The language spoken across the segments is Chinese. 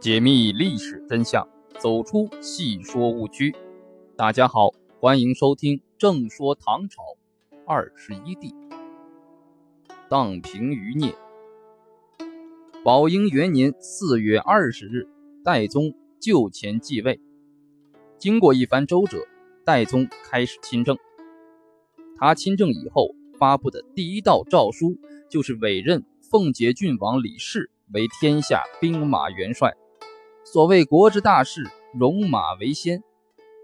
解密历史真相，走出戏说误区。大家好，欢迎收听《正说唐朝二十一帝》。荡平余孽。宝应元年四月二十日，代宗就前继位。经过一番周折，代宗开始亲政。他亲政以后发布的第一道诏书，就是委任奉节郡王李氏为天下兵马元帅。所谓国之大事，戎马为先。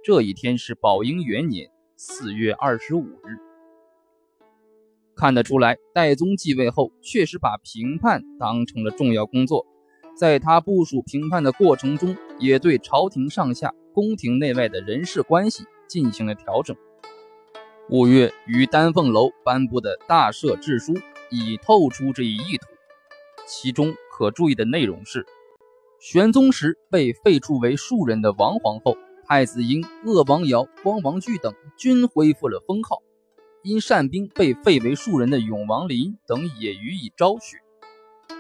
这一天是宝应元年四月二十五日。看得出来，戴宗继位后，确实把平叛当成了重要工作。在他部署平叛的过程中，也对朝廷上下。宫廷内外的人事关系进行了调整。五月于丹凤楼颁布的大赦制书已透出这一意图。其中可注意的内容是：玄宗时被废黜为庶人的王皇后、太子婴、鄂王瑶、光王巨等均恢复了封号；因善兵被废为庶人的永王林等也予以昭雪。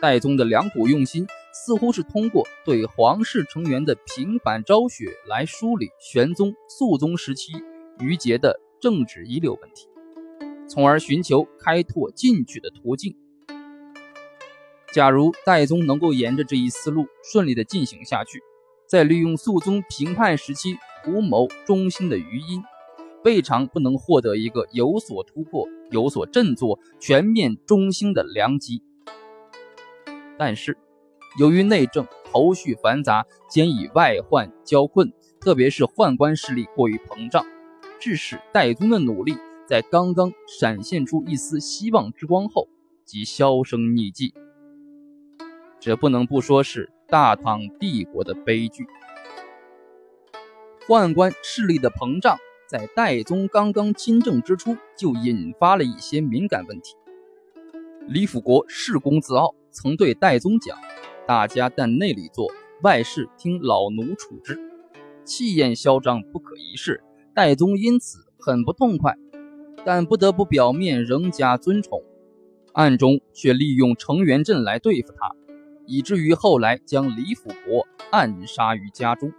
代宗的良苦用心。似乎是通过对皇室成员的平反昭雪来梳理玄宗、肃宗时期余结的政治遗留问题，从而寻求开拓进取的途径。假如戴宗能够沿着这一思路顺利地进行下去，再利用肃宗平叛时期图谋中兴的余音，未尝不能获得一个有所突破、有所振作、全面中兴的良机。但是。由于内政头绪繁杂，兼以外患交困，特别是宦官势力过于膨胀，致使戴宗的努力在刚刚闪现出一丝希望之光后即销声匿迹。这不能不说是大唐帝国的悲剧。宦官势力的膨胀，在代宗刚刚亲政之初就引发了一些敏感问题。李辅国恃功自傲，曾对代宗讲。大家但内里做，外事听老奴处置，气焰嚣张，不可一世。代宗因此很不痛快，但不得不表面仍加尊崇，暗中却利用程元振来对付他，以至于后来将李辅国暗杀于家中。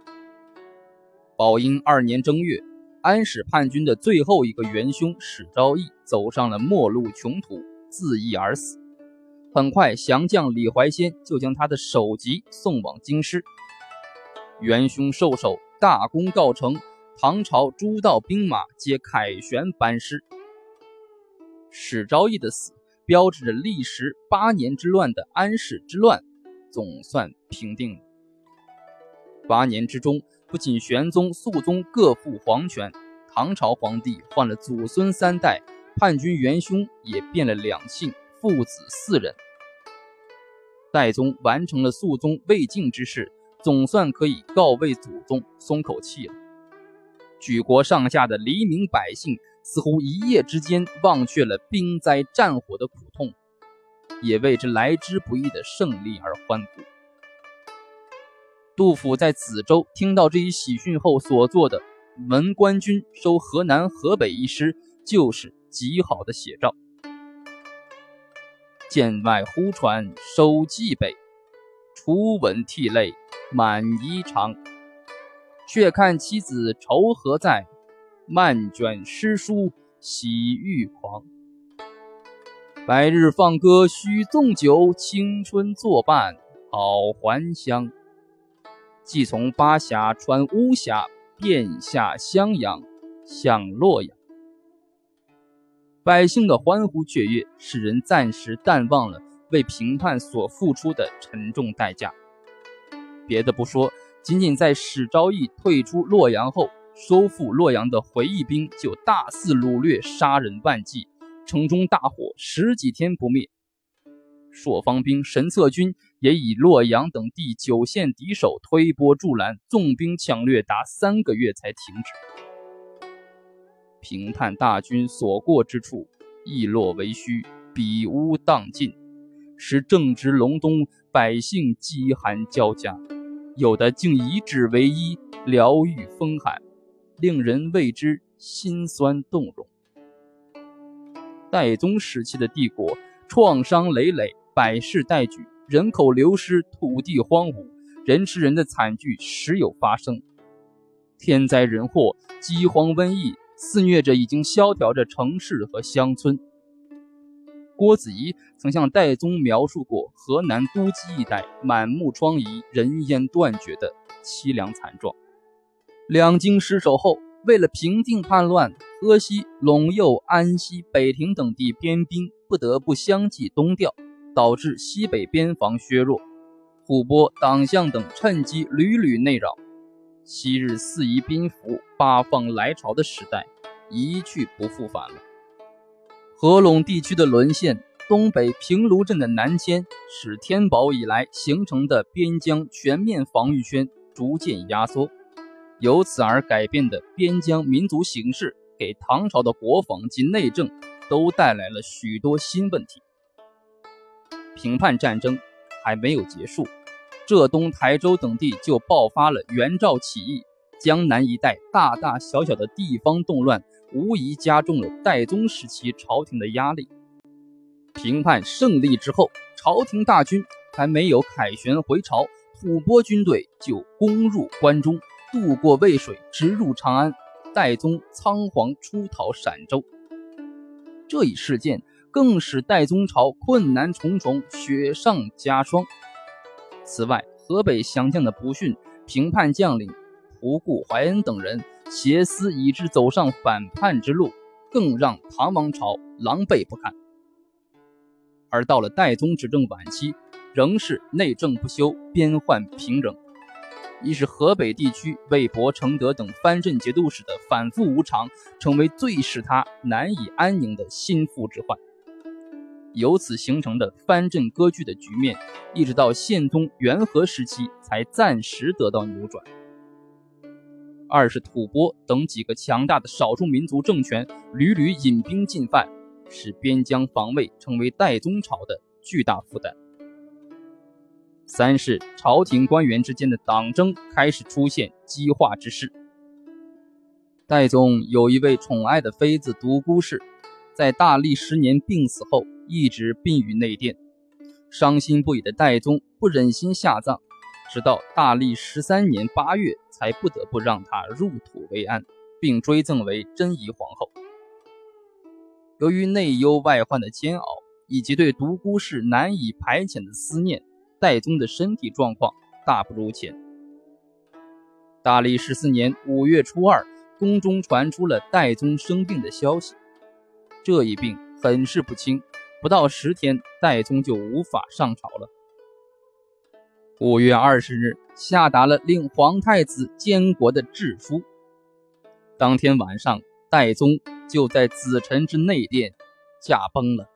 宝应二年正月，安史叛军的最后一个元凶史昭义走上了末路穷途，自缢而死。很快，降将李怀仙就将他的首级送往京师。元凶受首，大功告成，唐朝诸道兵马皆凯旋班师。史昭义的死，标志着历时八年之乱的安史之乱总算平定了。八年之中，不仅玄宗、肃宗各复皇权，唐朝皇帝换了祖孙三代，叛军元凶也变了两姓。父子四人，代宗完成了肃宗未竟之事，总算可以告慰祖宗，松口气了。举国上下的黎民百姓似乎一夜之间忘却了兵灾战火的苦痛，也为这来之不易的胜利而欢呼。杜甫在梓州听到这一喜讯后所做的《闻官军收河南河北》一诗，就是极好的写照。剑外忽传收蓟北，初闻涕泪满衣裳。却看妻子愁何在，漫卷诗书喜欲狂。白日放歌须纵酒，青春作伴好还乡。即从巴峡穿巫峡，便下襄阳向洛阳。百姓的欢呼雀跃，使人暂时淡忘了为平叛所付出的沉重代价。别的不说，仅仅在史昭义退出洛阳后，收复洛阳的回义兵就大肆掳掠，杀人万计，城中大火十几天不灭。朔方兵神策军也以洛阳等地九县敌手推波助澜，纵兵抢掠达三个月才停止。平叛大军所过之处，亦落为虚，比乌荡尽，使正值隆冬，百姓饥寒交加，有的竟以纸为衣，疗愈风寒，令人为之心酸动容。代宗时期的帝国，创伤累累，百事待举，人口流失，土地荒芜，人吃人的惨剧时有发生。天灾人祸、饥荒瘟疫肆虐着已经萧条着城市和乡村。郭子仪曾向戴宗描述过河南都基一带满目疮痍、人烟断绝的凄凉惨状。两京失守后，为了平定叛乱，河西、陇右、安西、北庭等地边兵不得不相继东调，导致西北边防削弱。吐蕃党项等趁机屡屡内扰，昔日四夷宾服、八方来朝的时代一去不复返了。合陇地区的沦陷，东北平卢镇的南迁，使天宝以来形成的边疆全面防御圈逐渐压缩，由此而改变的边疆民族形势，给唐朝的国防及内政都带来了许多新问题。平叛战争还没有结束，浙东、台州等地就爆发了元赵起义，江南一带大大小小的地方动乱。无疑加重了代宗时期朝廷的压力。平叛胜利之后，朝廷大军还没有凯旋回朝，吐蕃军队就攻入关中，渡过渭水，直入长安。代宗仓皇出逃陕州。这一事件更使代宗朝困难重重，雪上加霜。此外，河北降将的不逊，平叛将领胡固怀恩等人。挟私以致走上反叛之路，更让唐王朝狼狈不堪。而到了代宗执政晚期，仍是内政不修，边患频仍。一是河北地区魏博、承德等藩镇节度使的反复无常，成为最使他难以安宁的心腹之患。由此形成的藩镇割据的局面，一直到宪宗元和时期才暂时得到扭转。二是吐蕃等几个强大的少数民族政权屡屡引兵进犯，使边疆防卫成为代宗朝的巨大负担。三是朝廷官员之间的党争开始出现激化之势。代宗有一位宠爱的妃子独孤氏，在大历十年病死后，一直病于内殿。伤心不已的代宗不忍心下葬。直到大历十三年八月，才不得不让她入土为安，并追赠为贞仪皇后。由于内忧外患的煎熬，以及对独孤氏难以排遣的思念，戴宗的身体状况大不如前。大历十四年五月初二，宫中传出了戴宗生病的消息。这一病很是不轻，不到十天，戴宗就无法上朝了。五月二十日，下达了令皇太子监国的制书。当天晚上，戴宗就在紫宸之内殿驾崩了。